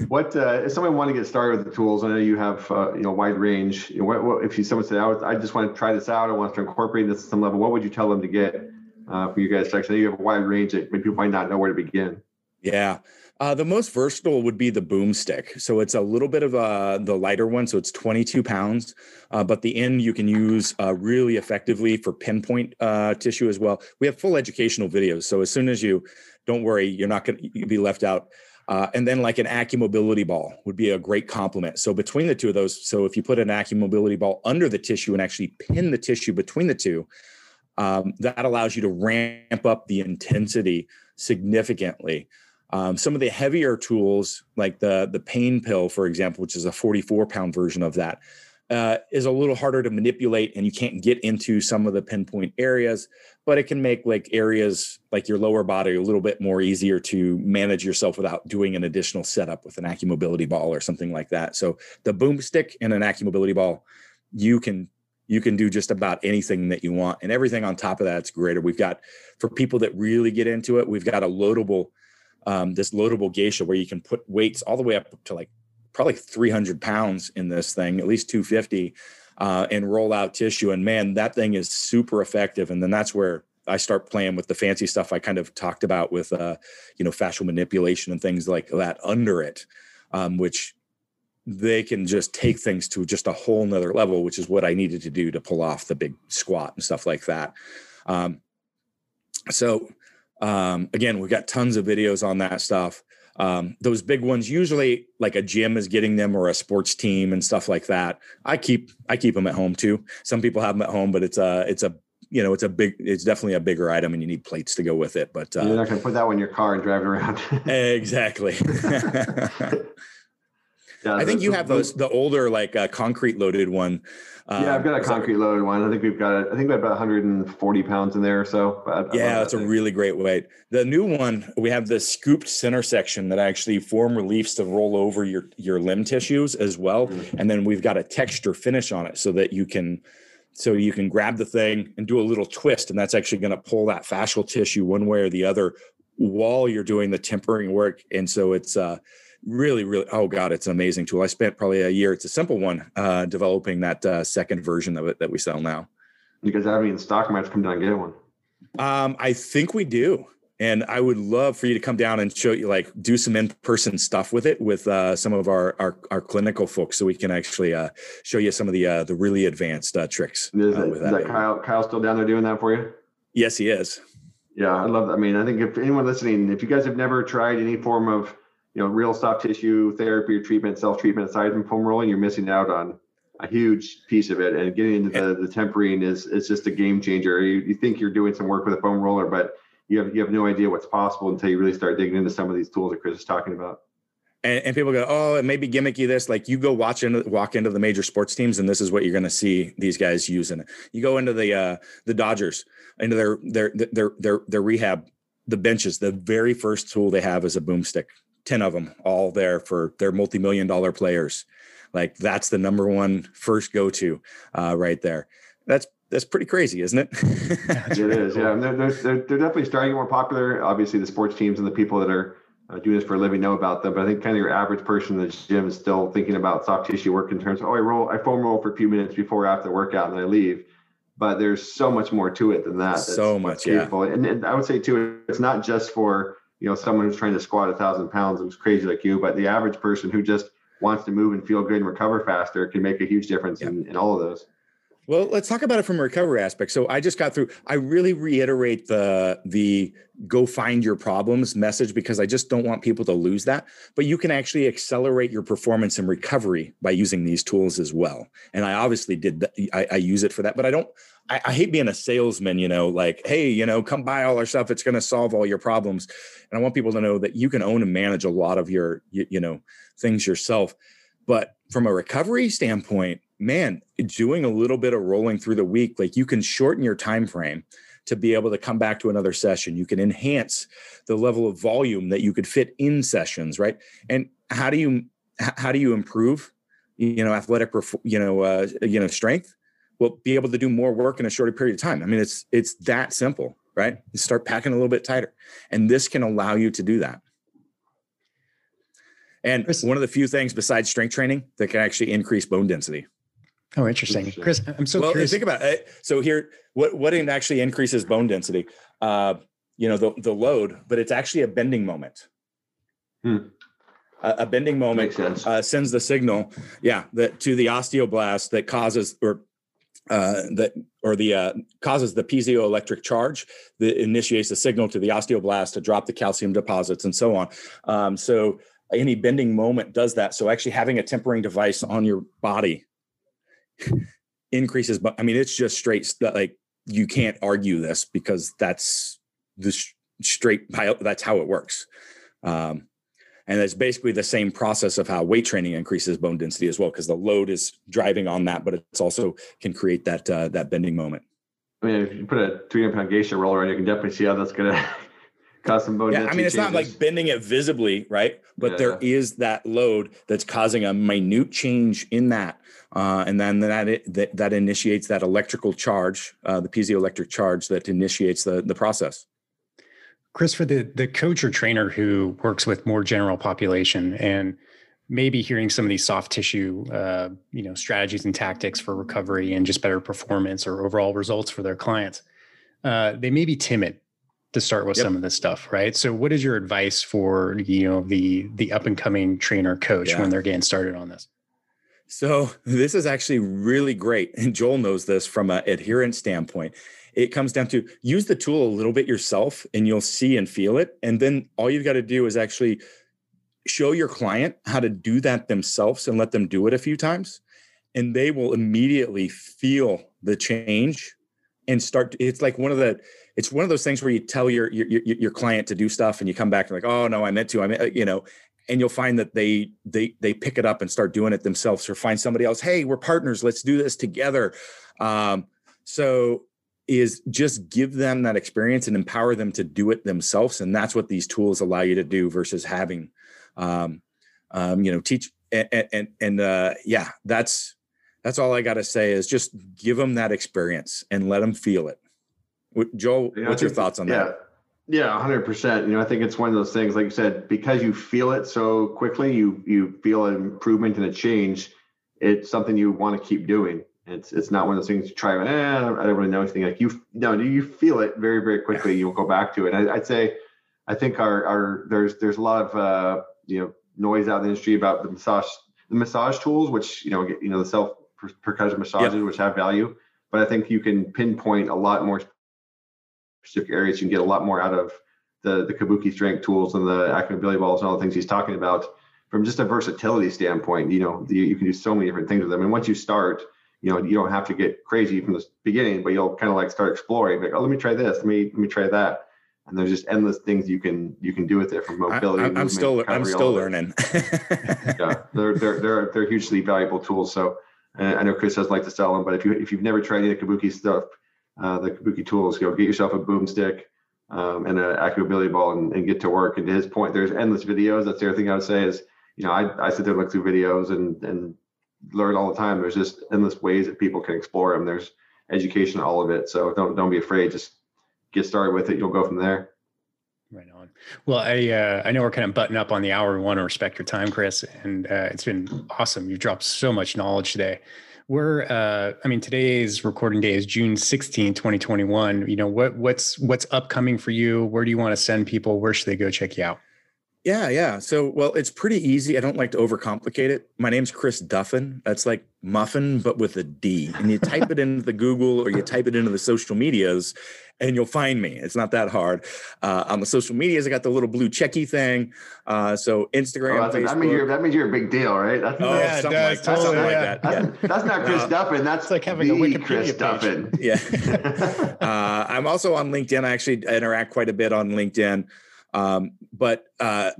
what uh, if someone wanted to get started with the tools? I know you have uh, you know wide range. You know, what, what, if you someone said, I, was, I just want to try this out, I want to incorporate this at some level. What would you tell them to get uh, for you guys? Actually, you have a wide range that people might not know where to begin. Yeah. Uh, the most versatile would be the boomstick. So it's a little bit of uh, the lighter one. So it's 22 pounds, uh, but the end you can use uh, really effectively for pinpoint uh, tissue as well. We have full educational videos. So as soon as you, don't worry, you're not going to be left out. And then like an AccuMobility ball would be a great complement. So between the two of those, so if you put an AccuMobility ball under the tissue and actually pin the tissue between the two, um, that allows you to ramp up the intensity significantly. Um, some of the heavier tools, like the the pain pill, for example, which is a 44 pound version of that, uh, is a little harder to manipulate, and you can't get into some of the pinpoint areas. But it can make like areas like your lower body a little bit more easier to manage yourself without doing an additional setup with an AccuMobility ball or something like that. So the boomstick and an AccuMobility ball, you can you can do just about anything that you want, and everything on top of that's greater. We've got for people that really get into it, we've got a loadable um, this loadable geisha where you can put weights all the way up to like probably 300 pounds in this thing, at least 250, uh, and roll out tissue. And man, that thing is super effective. And then that's where I start playing with the fancy stuff I kind of talked about with, uh, you know, fascial manipulation and things like that under it, um, which they can just take things to just a whole nother level, which is what I needed to do to pull off the big squat and stuff like that. Um, so um, again, we've got tons of videos on that stuff. Um, those big ones, usually like a gym is getting them or a sports team and stuff like that. I keep I keep them at home too. Some people have them at home, but it's a it's a you know it's a big it's definitely a bigger item and you need plates to go with it. But uh, you're not gonna put that one in your car and drive it around. exactly. Yeah, I think you have those the older like uh, concrete loaded one. Um, yeah, I've got a concrete loaded one. I think we've got I think we have about 140 pounds in there or so. yeah, that's that a really great weight. The new one we have the scooped center section that actually form reliefs to roll over your your limb tissues as well, mm-hmm. and then we've got a texture finish on it so that you can so you can grab the thing and do a little twist, and that's actually going to pull that fascial tissue one way or the other while you're doing the tempering work, and so it's uh really really oh god it's an amazing tool. I spent probably a year it's a simple one uh, developing that uh, second version of it that we sell now. You guys have any in stock i might have to come down and get one. Um, i think we do. And i would love for you to come down and show you like do some in-person stuff with it with uh, some of our, our, our clinical folks so we can actually uh, show you some of the uh, the really advanced uh, tricks is, that, is that kyle kyle still down there doing that for you? Yes he is. Yeah i love that. i mean i think if anyone listening if you guys have never tried any form of you know, real soft tissue therapy or treatment, self treatment aside from foam rolling, you're missing out on a huge piece of it. And getting into the, the tempering is is just a game changer. You, you think you're doing some work with a foam roller, but you have you have no idea what's possible until you really start digging into some of these tools that Chris is talking about. And, and people go, oh, it may be gimmicky. This like you go watch into walk into the major sports teams, and this is what you're going to see these guys using. You go into the uh, the Dodgers, into their their their their their rehab, the benches. The very first tool they have is a boomstick 10 of them all there for their multi-million dollar players. Like that's the number one first go-to uh, right there. That's that's pretty crazy isn't it? It is yeah they're, they're, they're, definitely starting to get more popular. Obviously the sports teams and the people that are uh, doing this for a living know about them but i think kind of your average person in the gym is still thinking about soft tissue work in terms of oh i roll i foam roll for a few minutes before after the workout and i leave. But there's so much more to it than that. That's, so much, yeah. And, and I would say too, it's not just for you know someone who's trying to squat a thousand pounds who's crazy like you but the average person who just wants to move and feel good and recover faster can make a huge difference yeah. in, in all of those well, let's talk about it from a recovery aspect. So I just got through. I really reiterate the the go find your problems message because I just don't want people to lose that. But you can actually accelerate your performance and recovery by using these tools as well. And I obviously did. That. I, I use it for that, but I don't. I, I, hate being a salesman. You know, like, hey, you know, come buy all our stuff. It's going to solve all your problems. And I want people to know that you can own and manage a lot of your, you, you know, things yourself But from a recovery standpoint, man, doing a little bit of rolling through the week, like you can shorten your time frame to be able to come back to another session. You can enhance the level of volume that you could fit in sessions, right? And how do you how do you improve, you know, athletic, you know, uh, you know, strength? Well, be able to do more work in a shorter period of time. I mean, it's it's that simple, right? You start packing a little bit tighter, and this can allow you to do that. And one of the few things besides strength training that can actually increase bone density. Oh, interesting, Chris. I'm so well. Curious. Think about it. So here, what what actually increases bone density? Uh, you know, the the load, but it's actually a bending moment. Hmm. A, a, bending moment uh, sends the signal, yeah, that to the osteoblast that causes or uh, that or the uh, causes the piezoelectric charge that initiates the signal to the osteoblast to drop the calcium deposits and so on. Um, so any bending moment does that. So actually having a tempering device on your body increases but i mean it's just straight like you can't argue this because that's the straight that's how it works. Um, and it's basically the same process of how weight training increases bone density as well because the load is driving on that but it's also can create that uh, that bending moment. I mean if you put a 300 pound geisha roller on you can definitely see how that's going to cause some bone yeah i mean it's changes. not like bending it visibly right but yeah. there is that load that's causing a minute change in that uh, and then that, that, that initiates that electrical charge, uh, the piezoelectric charge that initiates the the process. Chris, for the the coach or trainer who works with more general population and maybe hearing some of these soft tissue, uh, you know, strategies and tactics for recovery and just better performance or overall results for their clients, uh, they may be timid to start with yep. some of this stuff, right? So, what is your advice for you know the the up and coming trainer coach yeah. when they're getting started on this? So this is actually really great. And Joel knows this from an adherence standpoint. It comes down to use the tool a little bit yourself and you'll see and feel it. And then all you've got to do is actually show your client how to do that themselves and let them do it a few times. And they will immediately feel the change and start. It's like one of the, it's one of those things where you tell your, your, your client to do stuff and you come back and like, oh no, I meant to, I mean you know, and you'll find that they they they pick it up and start doing it themselves or find somebody else hey we're partners let's do this together um, so is just give them that experience and empower them to do it themselves and that's what these tools allow you to do versus having um, um, you know teach and and, and uh, yeah that's that's all i got to say is just give them that experience and let them feel it joel yeah, what's your thoughts on yeah. that yeah, hundred percent. You know, I think it's one of those things, like you said, because you feel it so quickly, you you feel an improvement and a change. It's something you want to keep doing. It's it's not one of those things you try. Eh, I don't really know anything. Like you, no, you feel it very very quickly. You'll go back to it. I, would say, I think our our there's there's a lot of uh, you know noise out in the industry about the massage the massage tools, which you know you know the self percussion massages, yep. which have value. But I think you can pinpoint a lot more specific areas, you can get a lot more out of the the kabuki strength tools and the AccuMobility balls and all the things he's talking about from just a versatility standpoint. You know, you, you can do so many different things with them. And once you start, you know, you don't have to get crazy from the beginning, but you'll kind of like start exploring. Like, oh, let me try this. Let me let me try that. And there's just endless things you can you can do with it from mobility. I, am still I'm still learning. yeah, they're they're they're they're hugely valuable tools. So I know Chris does like to sell them, but if you if you've never tried any of the kabuki stuff, uh, the Kabuki tools. Go get yourself a boomstick um, and an AccuMobility ball and, and, get to work. And to his point, there's endless videos. That's the other thing I would say is, you know, I, I sit there and look through videos and and learn all the time. There's just endless ways that people can explore them. There's education, all of it. So don't don't be afraid. Just get started with it. You'll go from there. Right on. Well, I uh, I know we're kind of butting up on the hour. We want to respect your time, Chris, and uh, it's been awesome. You've dropped so much knowledge today we're uh, i mean today's recording day is june 16 2021 you know what what's what's upcoming for you where do you want to send people where should they go check you out yeah yeah so well it's pretty easy i don't like to overcomplicate it my name's chris duffin that's like muffin but with a d and you type it into the google or you type it into the social medias and you'll find me. It's not that hard. Uh, on the social medias, I got the little blue checky thing. Uh, so Instagram, oh, that means you're that means you're a big deal, right? That's, oh, yeah, something, like, totally, something like that. That's, yeah. that's not Chris uh, Duffin. That's like having a Wikipedia Chris page. Duffin. Yeah. uh, I'm also on LinkedIn. I actually interact quite a bit on LinkedIn. Um, but uh,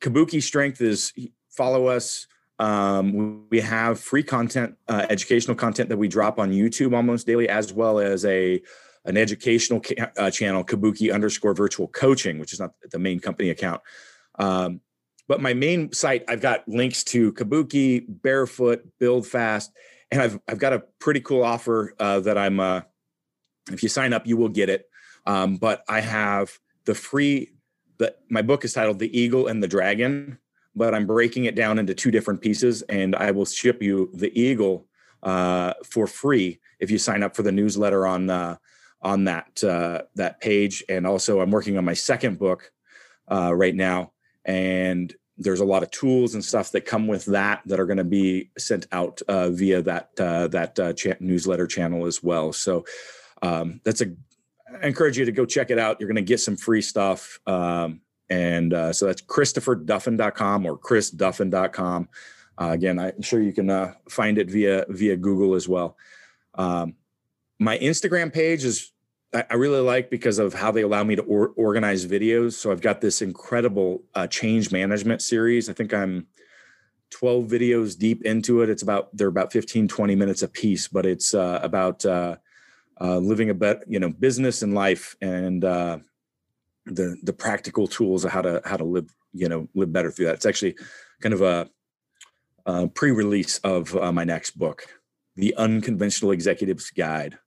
Kabuki Strength is follow us. Um, we have free content, uh, educational content that we drop on YouTube almost daily, as well as a an educational ca- uh, channel, Kabuki underscore virtual coaching, which is not the main company account. Um, but my main site, I've got links to Kabuki, Bearfoot, Build Fast, and I've I've got a pretty cool offer uh, that I'm. Uh, if you sign up, you will get it. Um, but I have the free. The, my book is titled "The Eagle and the Dragon," but I'm breaking it down into two different pieces, and I will ship you the Eagle uh, for free if you sign up for the newsletter on uh, on that uh, that page. And also, I'm working on my second book uh, right now, and there's a lot of tools and stuff that come with that that are going to be sent out uh, via that uh, that uh, cha- newsletter channel as well. So um, that's a I encourage you to go check it out. You're going to get some free stuff. Um, and uh, so that's christopherduffin.com or chrisduffin.com. Uh, again, I'm sure you can uh, find it via via Google as well. Um, my Instagram page is I, really like because of how they allow me to or, organize videos. So I've got this incredible uh, change management series. I think I'm 12 videos deep into it. It's about they're about 15 20 minutes a piece, but it's uh, about uh, living a bet you know business and life and uh, the the practical tools of how to how to live you know live better through that. It's actually kind of a, a pre-release of uh, my next book, The Unconventional Executive's Guide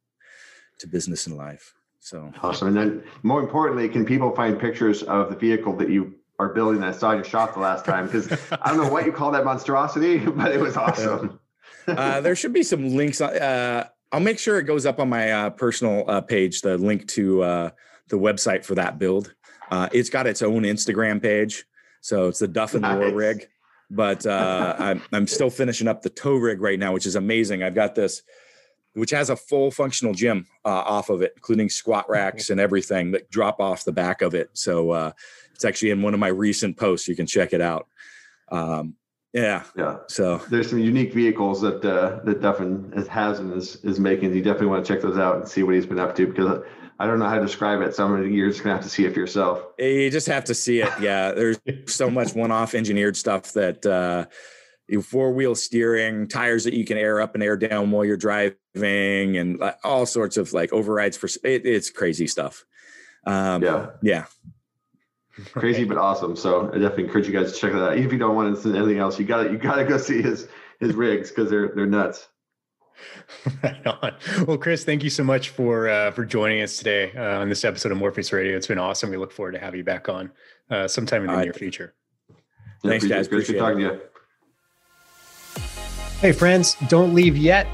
to Business and Life. So awesome. And then more importantly, can people find pictures of the vehicle that you are building that I saw in your shop the last time? Because I don't know what you call that monstrosity, but it was awesome. uh, there should be some links. Uh, I'll make sure it goes up on my uh, personal uh, page, the link to uh, the website for that build. Uh, it's got its own Instagram page. So it's the Duff and nice. War rig. But I'm, I'm still finishing up the tow rig right now, which is amazing. I've got this which has a full functional gym uh, off of it, including squat racks and everything that drop off the back of it. So uh, it's actually in one of my recent posts. You can check it out. Um, yeah, yeah. So there's some unique vehicles that uh, that Duffin has and is is making. You definitely want to check those out and see what he's been up to because I don't know how to describe it. Some of you're just gonna have to see it for yourself. You just have to see it. Yeah, there's so much one-off engineered stuff that uh, four wheel steering, tires that you can air up and air down while you're driving, and all sorts of like overrides for it, it's crazy stuff. Um, yeah, yeah, crazy but awesome. So I definitely encourage you guys to check that out. Even if you don't want to see anything else, you got to you got to go see his his rigs because they're they're nuts. Right on. Well, Chris, thank you so much for uh, for joining us today uh, on this episode of Morpheus Radio. It's been awesome. We look forward to have you back on uh, sometime in the near future. Thanks, guys. Appreciate Good talking to you. Hey, friends, don't leave yet.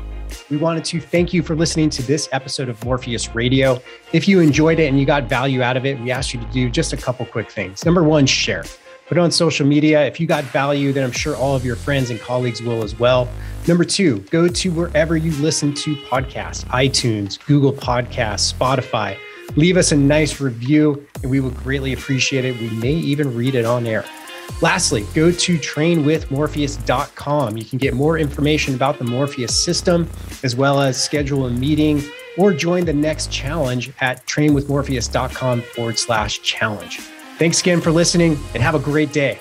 We wanted to thank you for listening to this episode of Morpheus Radio. If you enjoyed it and you got value out of it, we asked you to do just a couple quick things. Number one, share. Put on social media. If you got value, then I'm sure all of your friends and colleagues will as well. Number two, go to wherever you listen to podcasts iTunes, Google Podcasts, Spotify. Leave us a nice review, and we will greatly appreciate it. We may even read it on air. Lastly, go to trainwithmorpheus.com. You can get more information about the Morpheus system, as well as schedule a meeting or join the next challenge at trainwithmorpheus.com forward slash challenge. Thanks again for listening and have a great day.